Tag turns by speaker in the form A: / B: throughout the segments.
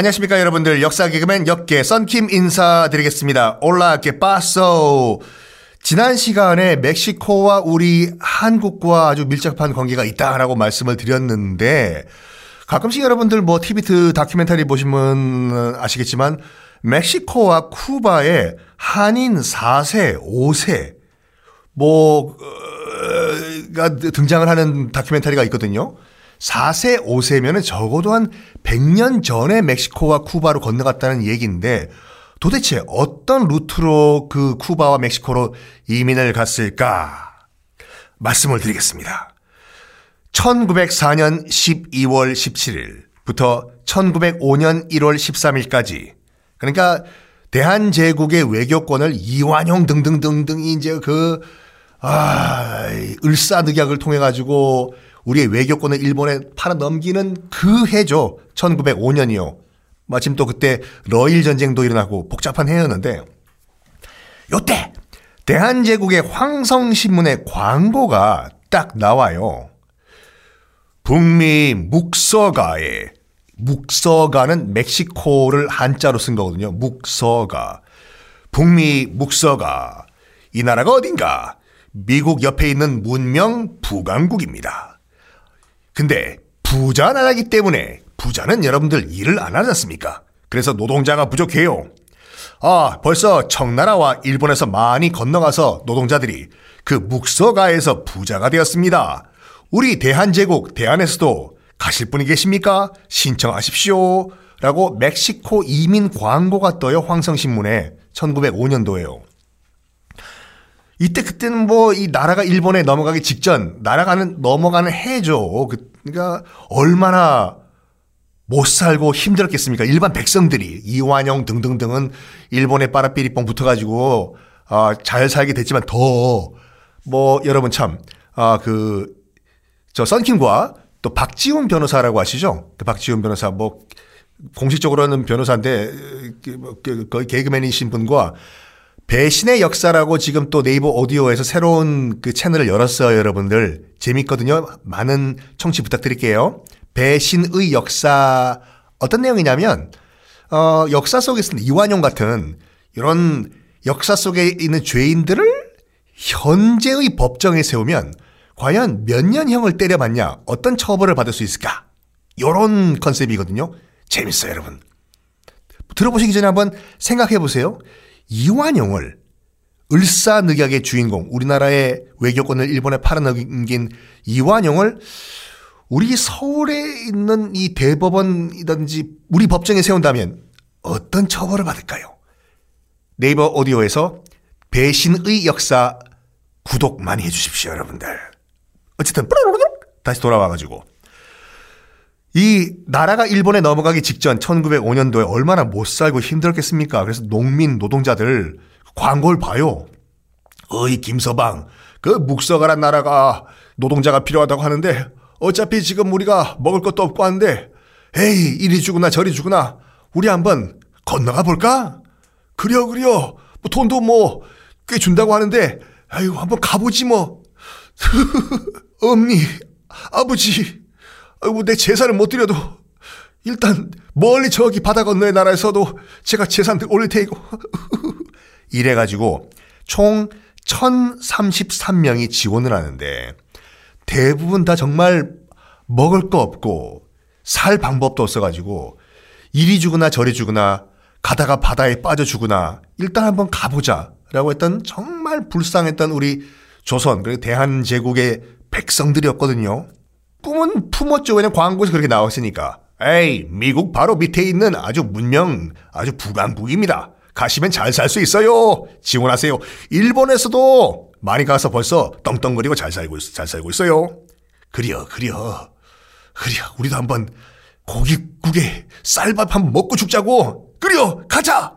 A: 안녕하십니까 여러분들 역사 개그맨 역계 썬킴 인사드리겠습니다. 올라 게 빠소 지난 시간에 멕시코와 우리 한국과 아주 밀접한 관계가 있다라고 말씀을 드렸는데 가끔씩 여러분들 뭐 TV 다큐멘터리 보시면 아시겠지만 멕시코와 쿠바의 한인 4세, 5세 뭐가 등장을 하는 다큐멘터리가 있거든요. 4세, 5세면은 적어도 한 100년 전에 멕시코와 쿠바로 건너갔다는 얘기인데 도대체 어떤 루트로 그 쿠바와 멕시코로 이민을 갔을까? 말씀을 드리겠습니다. 1904년 12월 17일부터 1905년 1월 13일까지 그러니까 대한제국의 외교권을 이완용 등등등등이 이제 그, 아, 을사늑약을 통해 가지고 우리의 외교권을 일본에 팔아 넘기는 그 해죠. 1905년이요. 마침 또 그때 러일 전쟁도 일어나고 복잡한 해였는데 요때 대한제국의 황성신문의 광고가 딱 나와요. 북미 묵서가에 묵서가는 멕시코를 한자로 쓴 거거든요. 묵서가. 북미 묵서가. 이 나라가 어딘가? 미국 옆에 있는 문명 부강국입니다. 근데 부자 나라기 때문에 부자는 여러분들 일을 안 하지 않습니까? 그래서 노동자가 부족해요. 아, 벌써 청나라와 일본에서 많이 건너가서 노동자들이 그 묵서가에서 부자가 되었습니다. 우리 대한제국 대한에서도 가실 분이 계십니까? 신청하십시오. 라고 멕시코 이민 광고가 떠요. 황성신문에 1905년도에요. 이때 그때는 뭐 이 나라가 일본에 넘어가기 직전 나라가는 넘어가는 해죠. 그, 그러니까 얼마나 못 살고 힘들었겠습니까? 일반 백성들이 이완용 등등등은 일본에 빠라삐리뽕 붙어가지고 아, 잘 살게 됐지만 더 뭐 여러분 참아그 저 썬킴과 또 박지훈 변호사라고 아시죠? 그 박지훈 변호사 뭐 공식적으로는 변호사인데 그, 뭐, 그, 거의 개그맨이신 분과 배신의 역사라고 지금 또 네이버 오디오에서 새로운 그 채널을 열었어요, 여러분들. 재밌거든요. 많은 청취 부탁드릴게요. 배신의 역사 어떤 내용이냐면 어 역사 속에서는 이완용 같은 이런 역사 속에 있는 죄인들을 현재의 법정에 세우면 과연 몇 년형을 때려봤냐 어떤 처벌을 받을 수 있을까 이런 컨셉이거든요. 재밌어요, 여러분. 들어보시기 전에 한번 생각해 보세요. 이완용을 을사늑약의 주인공, 우리나라의 외교권을 일본에 팔아넘긴 이완용을 우리 서울에 있는 이 대법원이든지 우리 법정에 세운다면 어떤 처벌을 받을까요? 네이버 오디오에서 배신의 역사 구독 많이 해주십시오, 여러분들. 어쨌든 다시 돌아와가지고 이 나라가 일본에 넘어가기 직전 1905년도에 얼마나 못 살고 힘들었겠습니까? 그래서 농민 노동자들 광고를 봐요. 어이 김서방 그 묵서가란 나라가 노동자가 필요하다고 하는데 어차피 지금 우리가 먹을 것도 없고 하는데 에이 이리 주구나 저리 주구나 우리 한번 건너가 볼까? 그려 그려 뭐 돈도 뭐 꽤 준다고 하는데 아이고 한번 가보지 뭐 엄니 아버지 아이고 내 재산을 못 드려도 일단 멀리 저기 바다 건너의 나라에서도 제가 재산들 올릴 테이고 이래가지고 총 1033명이 지원을 하는데 대부분 다 정말 먹을 거 없고 살 방법도 없어가지고 이리 주거나 저리 주거나 가다가 바다에 빠져 주거나 일단 한번 가보자 라고 했던 정말 불쌍했던 우리 조선 그리고 대한제국의 백성들이었거든요. 꿈은 품었죠. 왜냐면 광고에서 그렇게 나왔으니까. 에이, 미국 바로 밑에 있는 아주 문명, 아주 부강국입니다. 가시면 잘 살 수 있어요. 지원하세요. 일본에서도 많이 가서 벌써 떵떵거리고 잘 살고, 잘 살고 있어요. 그려, 그려. 그려, 우리도 한번 고깃국에 쌀밥 한번 먹고 죽자고. 그려, 가자!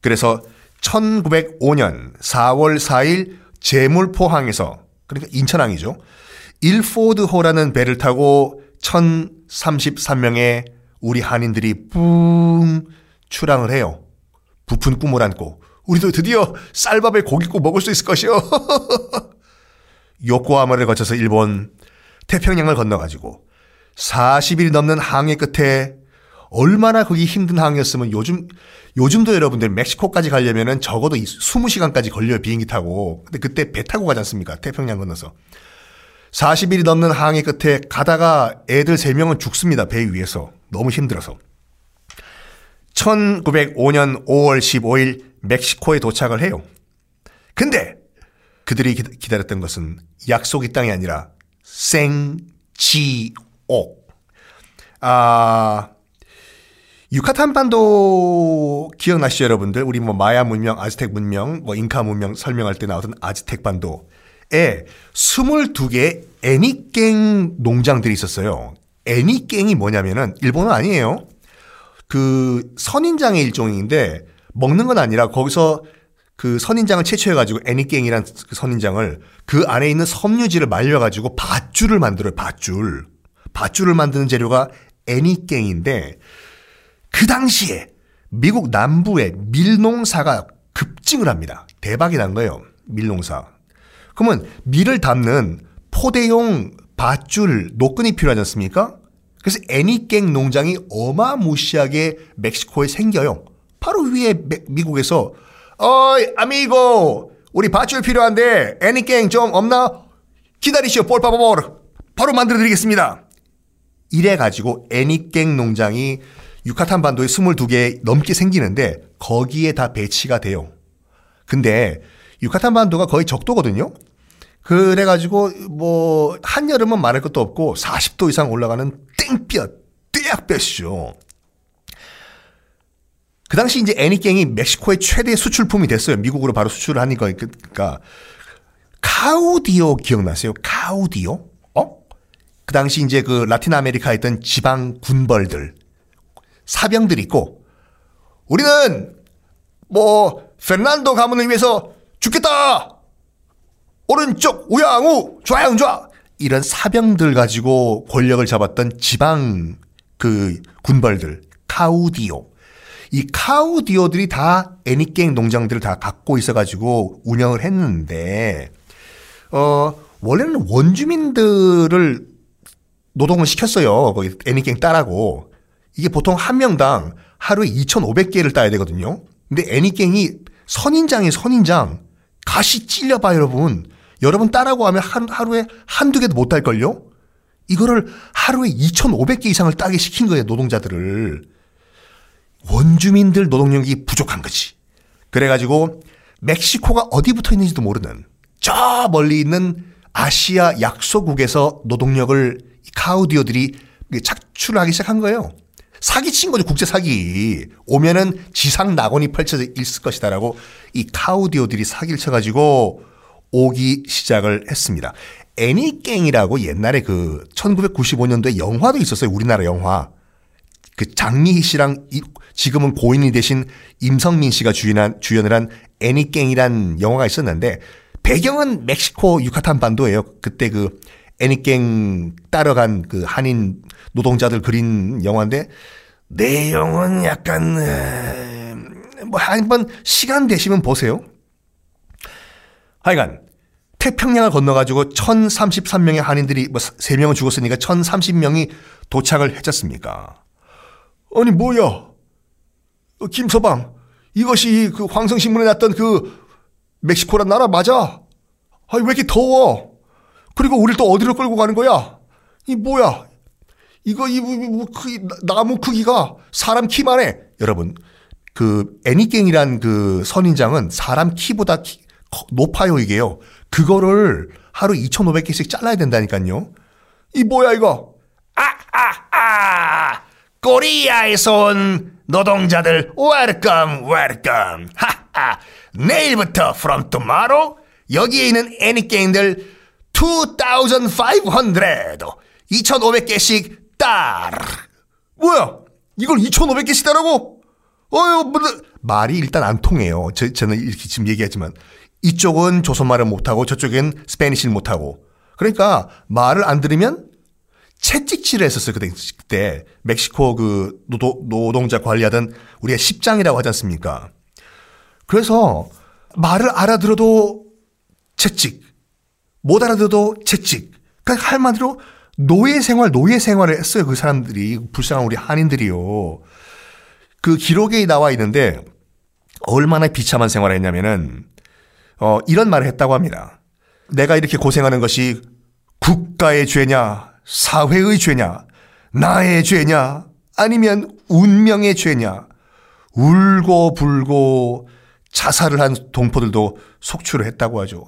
A: 그래서 1905년 4월 4일 제물포항에서, 그러니까 인천항이죠. 일포드호라는 배를 타고 1033명의 우리 한인들이 뿡 출항을 해요. 부푼 꿈을 안고 우리도 드디어 쌀밥에 고깃국 먹을 수 있을 것이요. 요코하마를 거쳐서 일본 태평양을 건너가지고 40일 넘는 항해 끝에 얼마나 거기 힘든 항이었으면 요즘 요즘도 여러분들 멕시코까지 가려면은 적어도 20시간까지 걸려요 비행기 타고. 근데 그때 배 타고 가지 않습니까? 태평양 건너서. 40일이 넘는 항해 끝에 가다가 애들 3명은 죽습니다. 배 위에서. 너무 힘들어서. 1905년 5월 15일 멕시코에 도착을 해요. 근데 그들이 기다렸던 것은 약속이 땅이 아니라 생지옥. 아, 유카탄 반도 기억나시죠, 여러분들? 우리 뭐 마야 문명, 아즈텍 문명, 뭐 잉카 문명 설명할 때 나오던 아즈텍 반도 에 22개의 애니깽 농장들이 있었어요. 애니깽이 뭐냐면은 일본어 아니에요. 그 선인장의 일종인데 먹는 건 아니라 거기서 그 선인장을 채취해가지고 애니깽이란 그 선인장을 그 안에 있는 섬유질을 말려가지고 밧줄을 만들어요. 밧줄. 밧줄을 만드는 재료가 애니깽인데 그 당시에 미국 남부의 밀농사가 급증을 합니다. 대박이 난 거예요. 밀농사. 그러면 밀을 담는 포대용 밧줄 노끈이 필요하지 않습니까? 그래서 애니깽 농장이 어마무시하게 멕시코에 생겨요. 바로 위에 미국에서 어이 아미고 우리 밧줄 필요한데 애니깽 좀 없나? 기다리시오 볼파보볼 바로 만들어 드리겠습니다. 이래 가지고 애니깽 농장이 유카탄 반도에 22개 넘게 생기는데 거기에 다 배치가 돼요. 근데 유카탄 반도가 거의 적도거든요. 그래가지고 뭐 한여름은 말할 것도 없고 40도 이상 올라가는 땡볕, 떼약볕이죠. 그 당시 이제 애니깽이 멕시코의 최대 수출품이 됐어요. 미국으로 바로 수출을 하니까 그러니까 카우디오 기억나세요? 카우디오? 어? 그 당시 이제 그 라틴 아메리카에 있던 지방 군벌들 사병들이 있고 우리는 뭐 페르난도 가문을 위해서 죽겠다. 오른쪽 우양우 좌양좌 이런 사병들 가지고 권력을 잡았던 지방 그 군벌들 카우디오 이 카우디오들이 다 애니깽 농장들을 다 갖고 있어가지고 운영을 했는데 어 원래는 원주민들을 노동을 시켰어요. 거기 애니깽 따라고 이게 보통 한 명당 하루에 2,500개를 따야 되거든요. 근데 애니깽이 선인장이 선인장 가시 찔려봐 여러분. 여러분 따라고 하면 한, 하루 에 한두 개도 못 딸걸요? 이거를 하루에 2,500개 이상을 따게 시킨 거예요, 노동자들을. 원주민들 노동력이 부족한 거지. 그래가지고 멕시코가 어디 붙어 있는지도 모르는 저 멀리 있는 아시아 약소국에서 노동력을 카우디오들이 착출하기 시작한 거예요. 사기친 거죠. 국제 사기. 오면은 지상 낙원이 펼쳐져 있을 것이다라고 이 카우디오들이 사기를 쳐가지고 오기 시작을 했습니다. 애니깽이라고 옛날에 그 1995년도에 영화도 있었어요. 우리나라 영화. 그 장미희 씨랑 지금은 고인이 되신 임성민 씨가 주연한, 주연을 한 애니깽이란 영화가 있었는데 배경은 멕시코 유카탄 반도예요. 그때 그 애니깽 따라간 그 한인 노동자들 그린 영화인데 내용은 약간 뭐 한번 시간 되시면 보세요. 하여간 태평양을 건너가지고 1033명의 한인들이 뭐 3명은 죽었으니까 1030명이 도착을 했었습니까? 아니 뭐야? 어, 김서방 이것이 그 황성신문에 났던 그 멕시코란 나라 맞아? 아니 왜 이렇게 더워? 그리고 우리를 또 어디로 끌고 가는 거야? 이 뭐야? 이거 이 뭐, 뭐, 크기, 나무 크기가 사람 키만 해. 여러분 그 애니깽이란 그 선인장은 사람 키보다 키, 높아요 이게요. 그거를 하루 2,500개씩 잘라야 된다니까요. 이 뭐야 이거? 아 아, 아. 코리아에서 온 노동자들 welcome welcome. 하하. 내일부터 from tomorrow 여기에 있는 애니게임들 2,500 2,500개씩 딸. 뭐야? 이걸 2,500개씩 따라고? 어휴, 뭐, 말이 일단 안 통해요. 저, 저는 이렇게 지금 얘기하지만. 이쪽은 조선말을 못하고 저쪽엔 스페니쉬를 못하고. 그러니까 말을 안 들으면 채찍질을 했었어요. 그때, 그때 멕시코 그 노동, 노동자 관리하던 우리가 십장이라고 하지 않습니까? 그래서 말을 알아들어도 채찍, 못 알아들어도 채찍. 그러니까 한마디로 노예 생활, 노예 생활을 했어요. 그 사람들이. 불쌍한 우리 한인들이요. 그 기록에 나와 있는데 얼마나 비참한 생활을 했냐면은 어, 이런 말을 했다고 합니다. 내가 이렇게 고생하는 것이 국가의 죄냐, 사회의 죄냐, 나의 죄냐, 아니면 운명의 죄냐, 울고 불고 자살을 한 동포들도 속출을 했다고 하죠.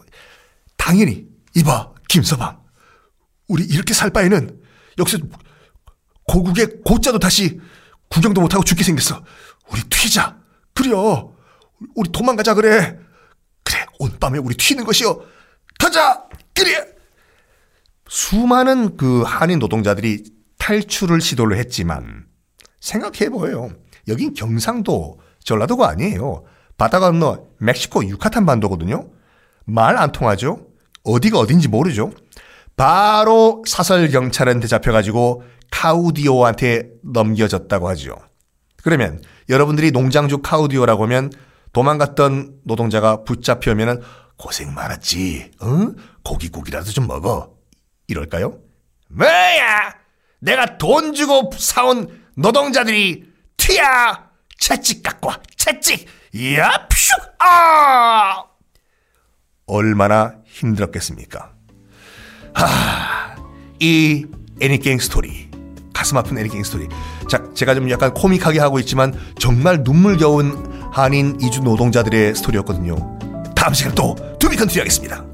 A: 당연히, 이봐, 김서방. 우리 이렇게 살 바에는 역시 고국의 고자도 다시 구경도 못하고 죽게 생겼어. 우리 튀자. 그래요. 우리 도망가자 그래. 그래, 온 밤에 우리 튀는 것이요. 가자! 그래! 수많은 그 한인 노동자들이 탈출을 시도를 했지만 생각해보요. 여긴 경상도, 전라도가 아니에요. 바다 건너 멕시코 유카탄 반도거든요. 말 안 통하죠? 어디가 어딘지 모르죠? 바로 사설 경찰한테 잡혀가지고 카우디오한테 넘겨졌다고 하죠. 그러면 여러분들이 농장주 카우디오라고 하면 도망갔던 노동자가 붙잡혀면은 고생 많았지. 어? 고기고기라도 좀 먹어. 이럴까요? 뭐야! 내가 돈 주고 사온 노동자들이 튀야! 채찍 갖고 와! 채찍! 야! 퓨! 아! 얼마나 힘들었겠습니까? 하, 이 애니깽 스토리. 가슴 아픈 애니깽 스토리. 자, 제가 좀 약간 코믹하게 하고 있지만 정말 눈물겨운 한인 이주 노동자들의 스토리였거든요. 다음 시간 또 투비컨트리 하겠습니다.